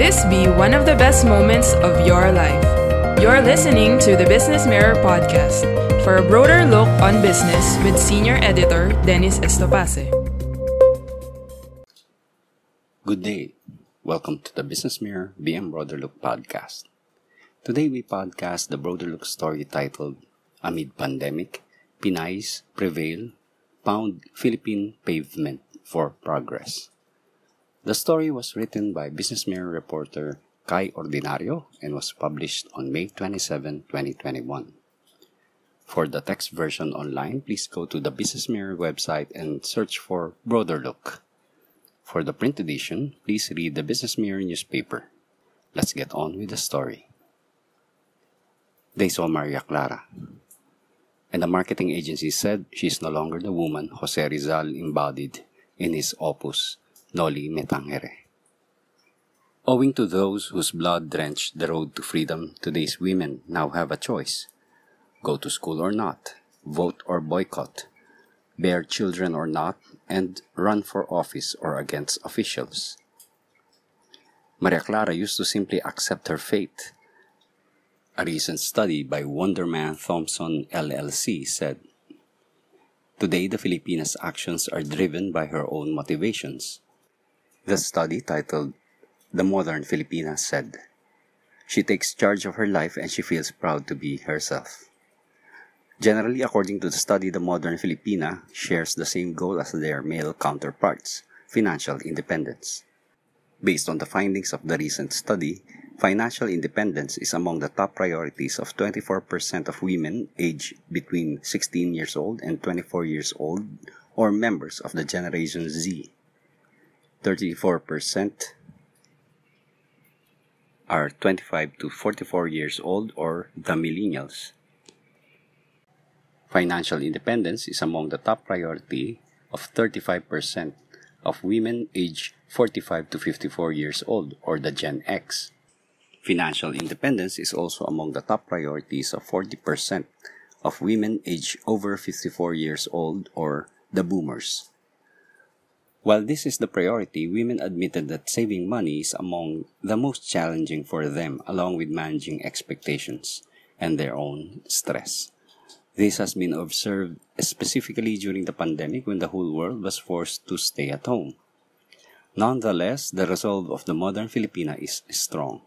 This be one of the best moments of your life. You're listening to the Business Mirror podcast for a broader look on business with senior editor Dennis Estopace. Good day. Welcome to the Business Mirror BM Broader Look podcast. Today we podcast the Broader Look story titled Amid Pandemic, Pinays Prevail, Pound Philippine Pavement for Progress. The story was written by Business Mirror reporter Cai Ordinario and was published on May 27, 2021. For the text version online, please go to the Business Mirror website and search for Broader Look. For the print edition, please read the Business Mirror newspaper. Let's get on with the story. They saw Maria Clara, and the marketing agency said she is no longer the woman Jose Rizal embodied in his opus Noli Me Tangere. Owing to those whose blood drenched the road to freedom, today's women now have a choice go to school or not, vote or boycott, bear children or not, and run for office or against officials. Maria Clara used to simply accept her fate. A recent study by Wunderman Thompson LLC said, Today, the Filipinas' actions are driven by her own motivations. The study, titled The Modern Filipina, said, She takes charge of her life and she feels proud to be herself. Generally, according to the study, the modern Filipina shares the same goal as their male counterparts financial independence. Based on the findings of the recent study, financial independence is among the top priorities of 24% of women aged between 16 years old and 24 years old or members of the Generation Z. 34% are 25 to 44 years old or the millennials. Financial independence is among the top priority of 35% of women aged 45 to 54 years old or the Gen X. Financial independence is also among the top priorities of 40% of women aged over 54 years old or the boomers. While this is the priority, women admitted that saving money is among the most challenging for them, along with managing expectations and their own stress. This has been observed specifically during the pandemic when the whole world was forced to stay at home. Nonetheless, the resolve of the modern Filipina is strong.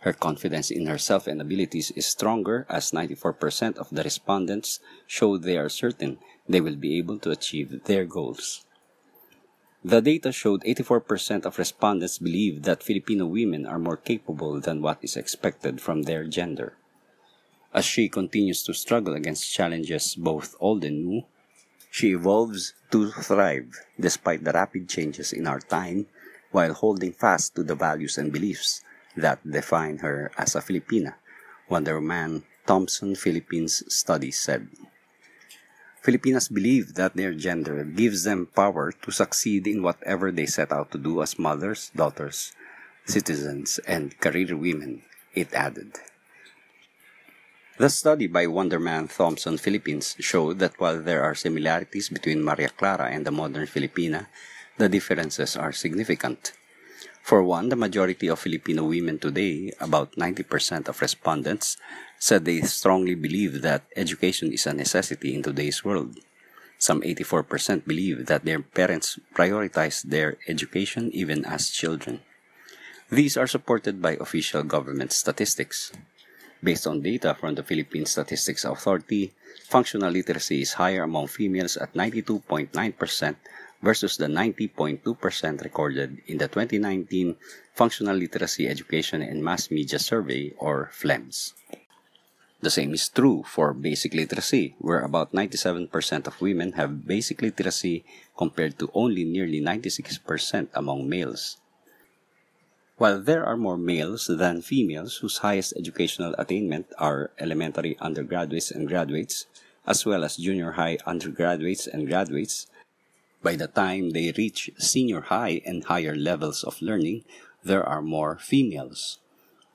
Her confidence in herself and abilities is stronger as 94% of the respondents show they are certain they will be able to achieve their goals. The data showed 84% of respondents believe that Filipino women are more capable than what is expected from their gender. As she continues to struggle against challenges both old and new, she evolves to thrive despite the rapid changes in our time while holding fast to the values and beliefs that define her as a Filipina, Wunderman Thompson Philippines study said. Filipinas believe that their gender gives them power to succeed in whatever they set out to do as mothers, daughters, citizens, and career women, it added. The study by Wunderman Thompson Philippines showed that while there are similarities between Maria Clara and the modern Filipina, the differences are significant. For one, the majority of Filipino women today, about 90% of respondents, said they strongly believe that education is a necessity in today's world. Some 84% believe that their parents prioritize their education even as children. These are supported by official government statistics. Based on data from the Philippine Statistics Authority, functional literacy is higher among females at 92.9% versus the 90.2% recorded in the 2019 Functional Literacy Education and Mass Media Survey or FLEMMS. The same is true for basic literacy, where about 97% of women have basic literacy compared to only nearly 96% among males. While there are more males than females whose highest educational attainment are elementary undergraduates and graduates, as well as junior high undergraduates and graduates, by the time they reach senior high and higher levels of learning, there are more females.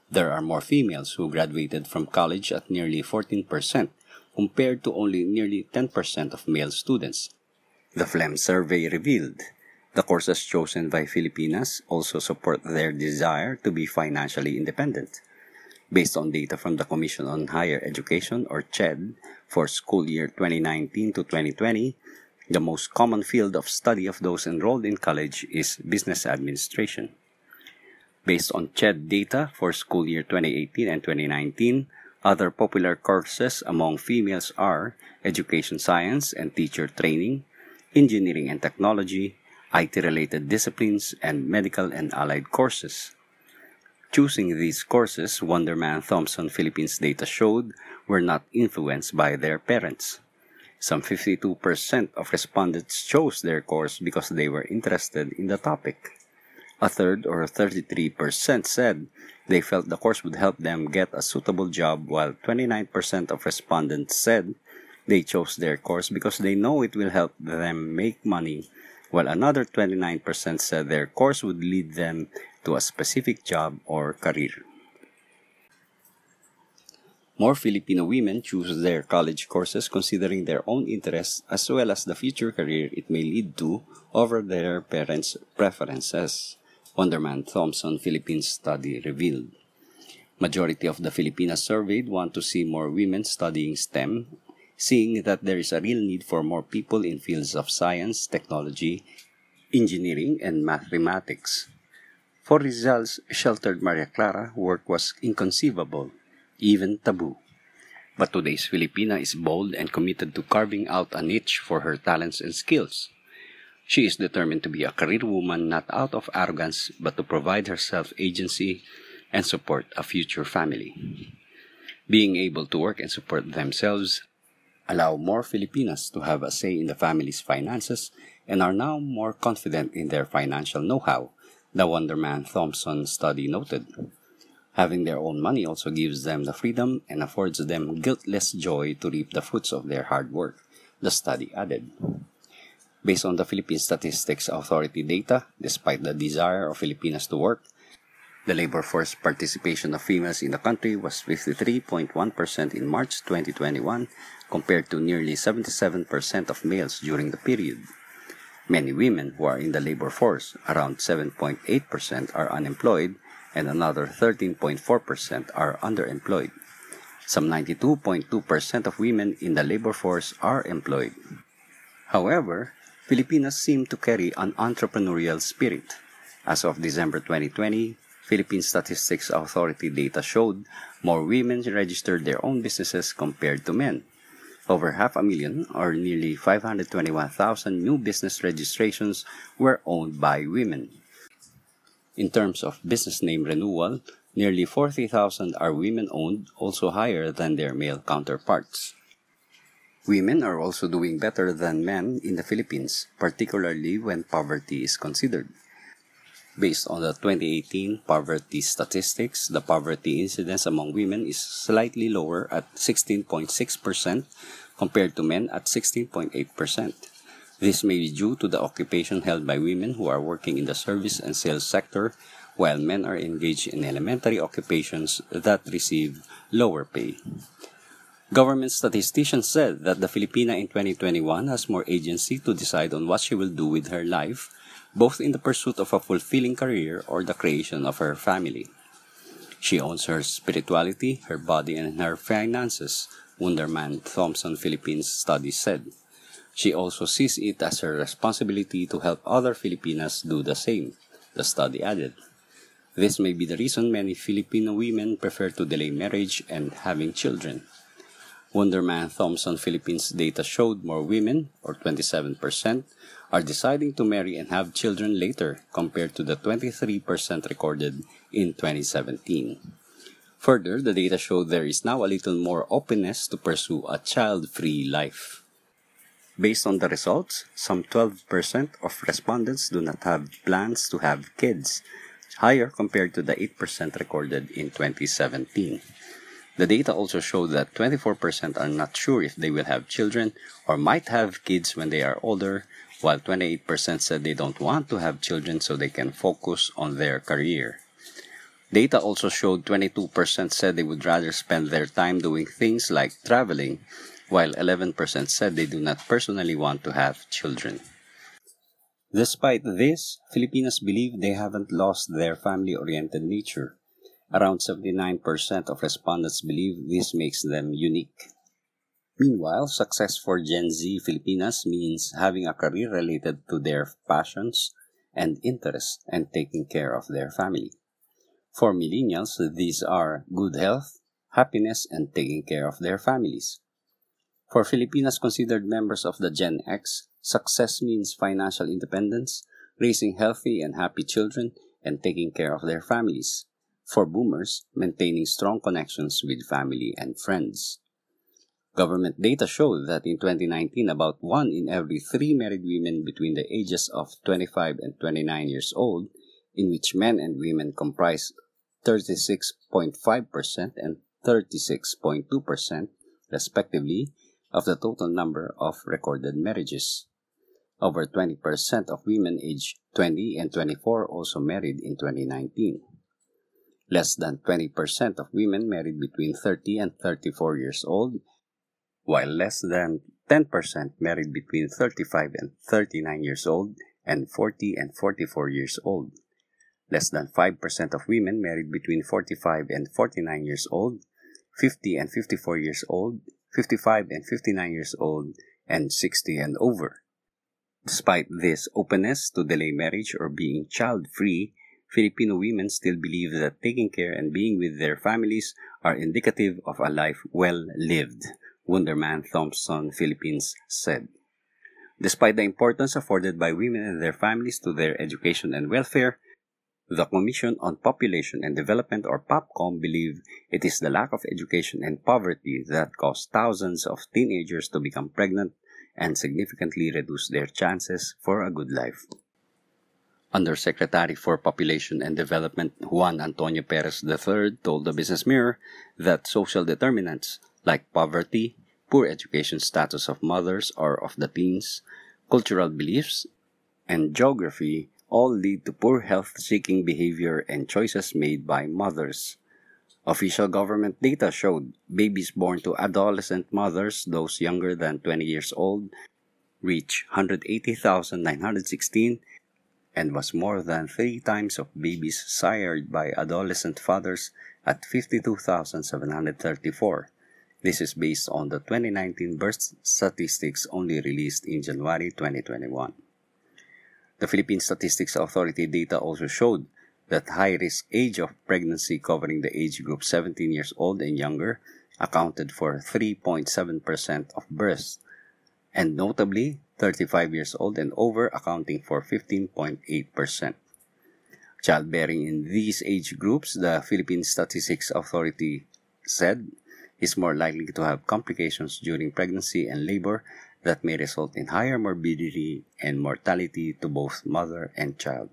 There are more females who graduated from college at nearly 14% compared to only nearly 10% of male students. The FLEMMS survey revealed The courses chosen by Filipinas also support their desire to be financially independent. Based on data from the Commission on Higher Education or CHED for school year 2019 to 2020, the most common field of study of those enrolled in college is business administration. Based on CHED data for school year 2018 and 2019, other popular courses among females are education science and teacher training, engineering and technology, IT related disciplines, and medical and allied courses. Choosing these courses, Wunderman Thompson Philippines data showed were not influenced by their parents. Some 52% of respondents chose their course because they were interested in the topic. A third, or 33%, said they felt the course would help them get a suitable job, while 29% of respondents said they chose their course because they know it will help them make money while another 29% said their course would lead them to a specific job or career. More Filipino women choose their college courses considering their own interests as well as the future career it may lead to over their parents' preferences, Wunderman Thompson Philippines study revealed. Majority of the Filipinas surveyed want to see more women studying STEM seeing that there is a real need for more people in fields of science, technology, engineering, and mathematics. For Rizal's sheltered Maria Clara, work was inconceivable, even taboo. But today's Filipina is bold and committed to carving out a niche for her talents and skills. She is determined to be a career woman not out of arrogance but to provide herself agency and support a future family. Being able to work and support themselves allow more Filipinas to have a say in the family's finances and are now more confident in their financial know-how, the Wunderman Thompson study noted. Having their own money also gives them the freedom and affords them guiltless joy to reap the fruits of their hard work, the study added. Based on the Philippine Statistics Authority data, despite the desire of Filipinas to work, the labor force participation of females in the country was 53.1% in March 2021 compared to nearly 77% of males during the period. Many women who are in the labor force, around 7.8%, are unemployed and another 13.4% are underemployed. Some 92.2% of women in the labor force are employed. However, Filipinas seem to carry an entrepreneurial spirit. As of December 2020, Philippine Statistics Authority data showed more women registered their own businesses compared to men. Over half a million, or nearly 521,000 new business registrations were owned by women. In terms of business name renewal, nearly 40,000 are women owned, also higher than their male counterparts. Women are also doing better than men in the Philippines, particularly when poverty is considered. Based on the 2018 poverty statistics, the poverty incidence among women is slightly lower at 16.6% compared to men at 16.8%. This may be due to the occupation held by women who are working in the service and sales sector, while men are engaged in elementary occupations that receive lower pay. Government statisticians said that the Filipina in 2021 has more agency to decide on what she will do with her life both in the pursuit of a fulfilling career or the creation of her family. She owns her spirituality, her body, and her finances, Wunderman Thompson Philippines study said. She also sees it as her responsibility to help other Filipinas do the same, the study added. This may be the reason many Filipino women prefer to delay marriage and having children. Wunderman Thompson Philippines data showed more women, or 27%, are deciding to marry and have children later compared to the 23% recorded in 2017. Further, the data showed there is now a little more openness to pursue a child-free life. Based on the results, some 12% of respondents do not have plans to have kids, higher compared to the 8% recorded in 2017. The data also showed that 24% are not sure if they will have children or might have kids when they are older, while 28% said they don't want to have children so they can focus on their career. Data also showed 22% said they would rather spend their time doing things like traveling, while 11% said they do not personally want to have children. Despite this, Filipinos believe they haven't lost their family oriented nature. Around 79% of respondents believe this makes them unique. Meanwhile, success for Gen Z Filipinas means having a career related to their passions and interests and taking care of their family. For millennials, these are good health, happiness, and taking care of their families. For Filipinas considered members of the Gen X, success means financial independence, raising healthy and happy children, and taking care of their families. For boomers, maintaining strong connections with family and friends. Government data showed that in 2019, about one in every three married women between the ages of 25 and 29 years old, in which men and women comprise 36.5% and 36.2%, respectively, of the total number of recorded marriages. Over 20% of women aged 20 and 24 also married in 2019. Less than 20% of women married between 30 and 34 years old, while less than 10% married between 35 and 39 years old and 40 and 44 years old. Less than 5% of women married between 45 and 49 years old, 50 and 54 years old, 55 and 59 years old, and 60 and over. Despite this openness to delay marriage or being child free, Filipino women still believe that taking care and being with their families are indicative of a life well lived, Wunderman Thompson Philippines said. Despite the importance afforded by women and their families to their education and welfare, the Commission on Population and Development or POPCOM believe it is the lack of education and poverty that cause thousands of teenagers to become pregnant and significantly reduce their chances for a good life. Undersecretary for Population and Development Juan Antonio Perez III told the Business Mirror that social determinants like poverty, poor education status of mothers or of the teens, cultural beliefs, and geography all lead to poor health seeking behavior and choices made by mothers. Official government data showed babies born to adolescent mothers, those younger than 20 years old, reached 180,916 and was more than three times of babies sired by adolescent fathers at 52,734. This is based on the 2019 birth statistics only released in January 2021. The Philippine Statistics Authority data also showed that high risk age of pregnancy covering the age group 17 years old and younger accounted for 3.7% of births, and notably 35 years old and over accounting for 15.8%. Childbearing in these age groups, the Philippine Statistics Authority said, is more likely to have complications during pregnancy and labor that may result in higher morbidity and mortality to both mother and child.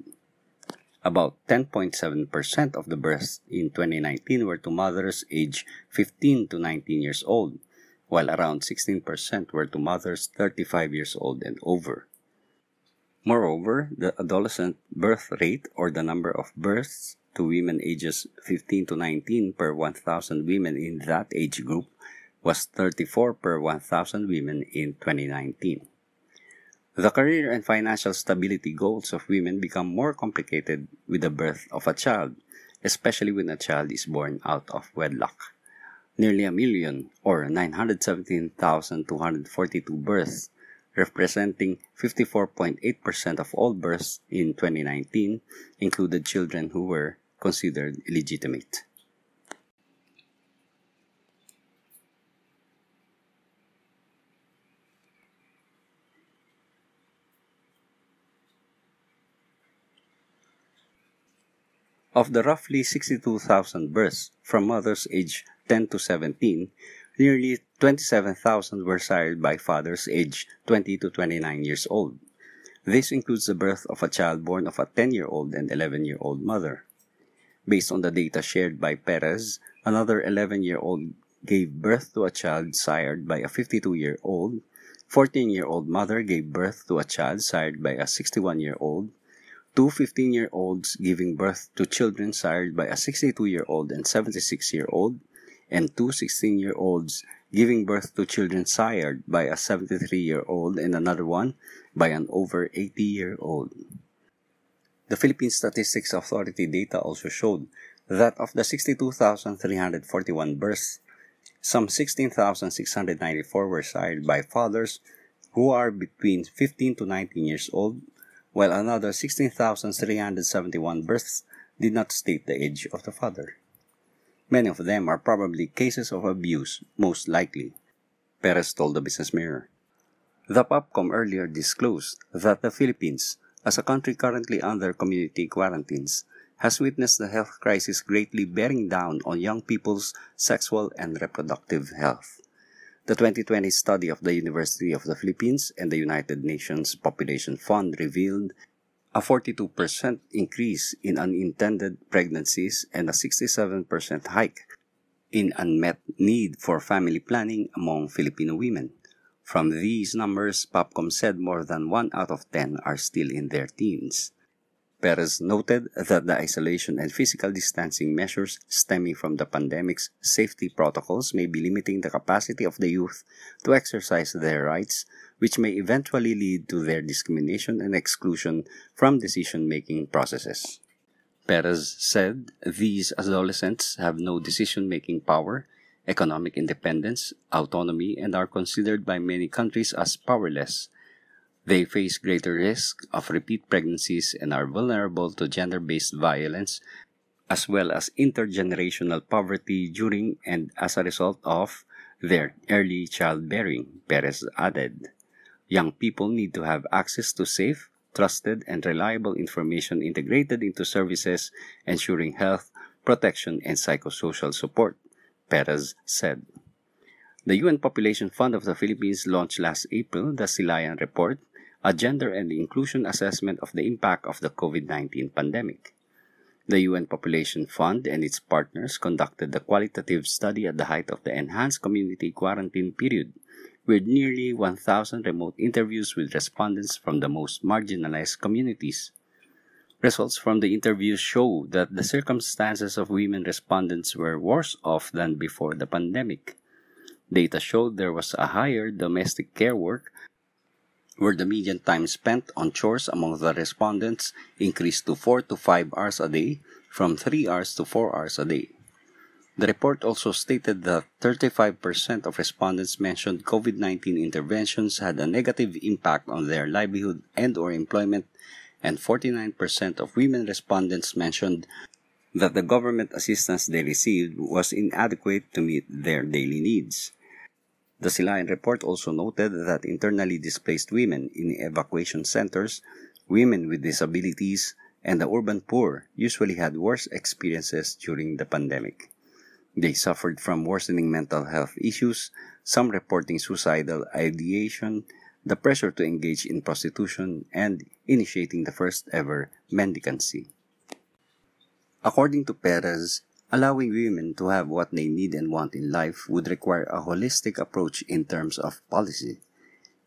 About 10.7% of the births in 2019 were to mothers aged 15 to 19 years old, while around 16% were to mothers 35 years old and over. Moreover, the adolescent birth rate or the number of births to women ages 15 to 19 per 1,000 women in that age group was 34 per 1,000 women in 2019. The career and financial stability goals of women become more complicated with the birth of a child, especially when a child is born out of wedlock. Nearly a million, or 917,242 births, representing 54.8% of all births in 2019, included children who were considered illegitimate. Of the roughly 62,000 births from mothers aged 10 to 17, nearly 27,000 were sired by fathers aged 20 to 29 years old. This includes the birth of a child born of a 10 year old and 11 year old mother. Based on the data shared by Perez, another 11 year old gave birth to a child sired by a 52 year old, 14 year old mother gave birth to a child sired by a 61 year old, two 15 year olds giving birth to children sired by a 62 year old and 76 year old, and two 16 year olds giving birth to children sired by a 73 year old and another one by an over 80 year old. The Philippine Statistics Authority data also showed that of the 62,341 births, some 16,694 were sired by fathers who are between 15 to 19 years old, while another 16,371 births did not state the age of the father. Many of them are probably cases of abuse, most likely, Perez told the Business Mirror. The POPCOM earlier disclosed that the Philippines, as a country currently under community quarantines, has witnessed the health crisis greatly bearing down on young people's sexual and reproductive health. The 2020 study of the University of the Philippines and the United Nations Population Fund revealed a 42% increase in unintended pregnancies and a 67% hike in unmet need for family planning among Filipino women. From these numbers, POPCOM said more than 1 out of 10 are still in their teens. Perez noted that the isolation and physical distancing measures stemming from the pandemic's safety protocols may be limiting the capacity of the youth to exercise their rights which may eventually lead to their discrimination and exclusion from decision making processes. Perez said these adolescents have no decision making power, economic independence, autonomy, and are considered by many countries as powerless. They face greater risk of repeat pregnancies and are vulnerable to gender based violence as well as intergenerational poverty during and as a result of their early childbearing, Perez added. Young people need to have access to safe, trusted, and reliable information integrated into services ensuring health, protection, and psychosocial support, Perez said. The UN Population Fund of the Philippines launched last April the Silayan Report, a gender and inclusion assessment of the impact of the COVID 19 pandemic. The UN Population Fund and its partners conducted the qualitative study at the height of the enhanced community quarantine period with nearly 1,000 remote interviews with respondents from the most marginalized communities. Results from the interviews show that the circumstances of women respondents were worse off than before the pandemic. Data showed there was a higher domestic care work, where the median time spent on chores among the respondents increased to 4 to 5 hours a day from 3 hours to 4 hours a day. The report also stated that 35% of respondents mentioned COVID-19 interventions had a negative impact on their livelihood and or employment, and 49% of women respondents mentioned that the government assistance they received was inadequate to meet their daily needs. The Silayan report also noted that internally displaced women in evacuation centers, women with disabilities, and the urban poor usually had worse experiences during the pandemic. They suffered from worsening mental health issues, some reporting suicidal ideation, the pressure to engage in prostitution, and initiating the first ever mendicancy. According to Perez, allowing women to have what they need and want in life would require a holistic approach in terms of policy.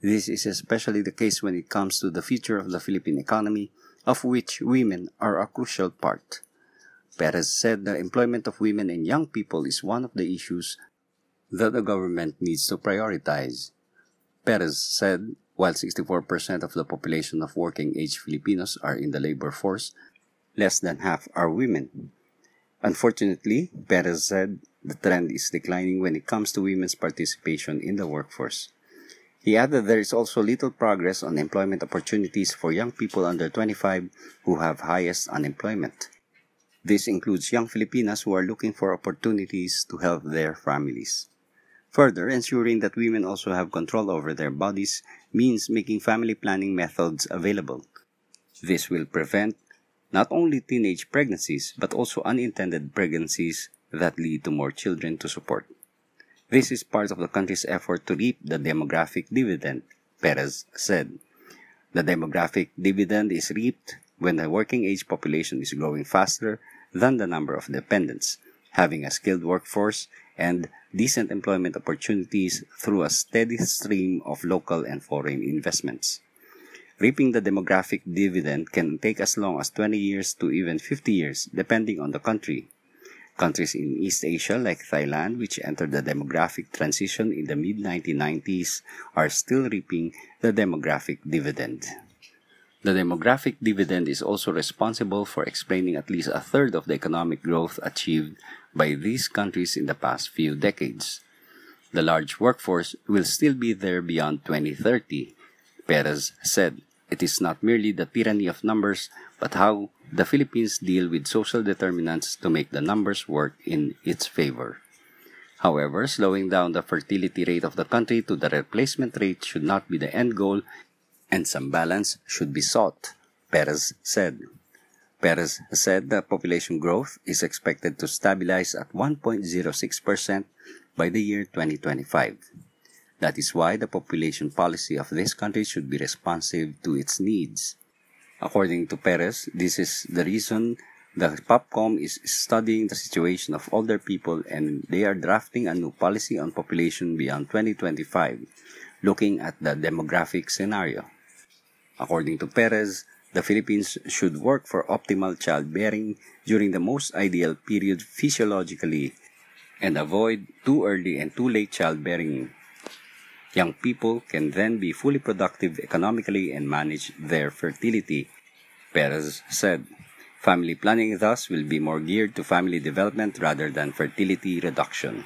This is especially the case when it comes to the future of the Philippine economy, of which women are a crucial part. Perez said the employment of women and young people is one of the issues that the government needs to prioritize. Perez said while 64% of the population of working age Filipinos are in the labor force, less than half are women. Unfortunately, Perez said the trend is declining when it comes to women's participation in the workforce. He added there is also little progress on employment opportunities for young people under 25 who have highest unemployment. This includes young Filipinas who are looking for opportunities to help their families. Further, ensuring that women also have control over their bodies means making family planning methods available. This will prevent not only teenage pregnancies but also unintended pregnancies that lead to more children to support. This is part of the country's effort to reap the demographic dividend, Perez said. The demographic dividend is reaped when the working age population is growing faster than the number of dependents, having a skilled workforce and decent employment opportunities through a steady stream of local and foreign investments. Reaping the demographic dividend can take as long as 20 years to even 50 years, depending on the country. Countries in East Asia like Thailand, which entered the demographic transition in the mid 1990s, are still reaping the demographic dividend. The demographic dividend is also responsible for explaining at least a third of the economic growth achieved by these countries in the past few decades. The large workforce will still be there beyond 2030, Perez said. It is not merely the tyranny of numbers, but how the Philippines deal with social determinants to make the numbers work in its favor. However, slowing down the fertility rate of the country to the replacement rate should not be the end goal, and some balance should be sought, Perez said. Perez said that population growth is expected to stabilize at 1.06% by the year 2025. That is why the population policy of this country should be responsive to its needs. According to Perez, this is the reason the POPCOM is studying the situation of older people and they are drafting a new policy on population beyond 2025, looking at the demographic scenario. According to Perez, the Philippines should work for optimal childbearing during the most ideal period physiologically and avoid too early and too late childbearing Young people can then be fully productive economically and manage their fertility, Perez said. Family planning thus will be more geared to family development rather than fertility reduction.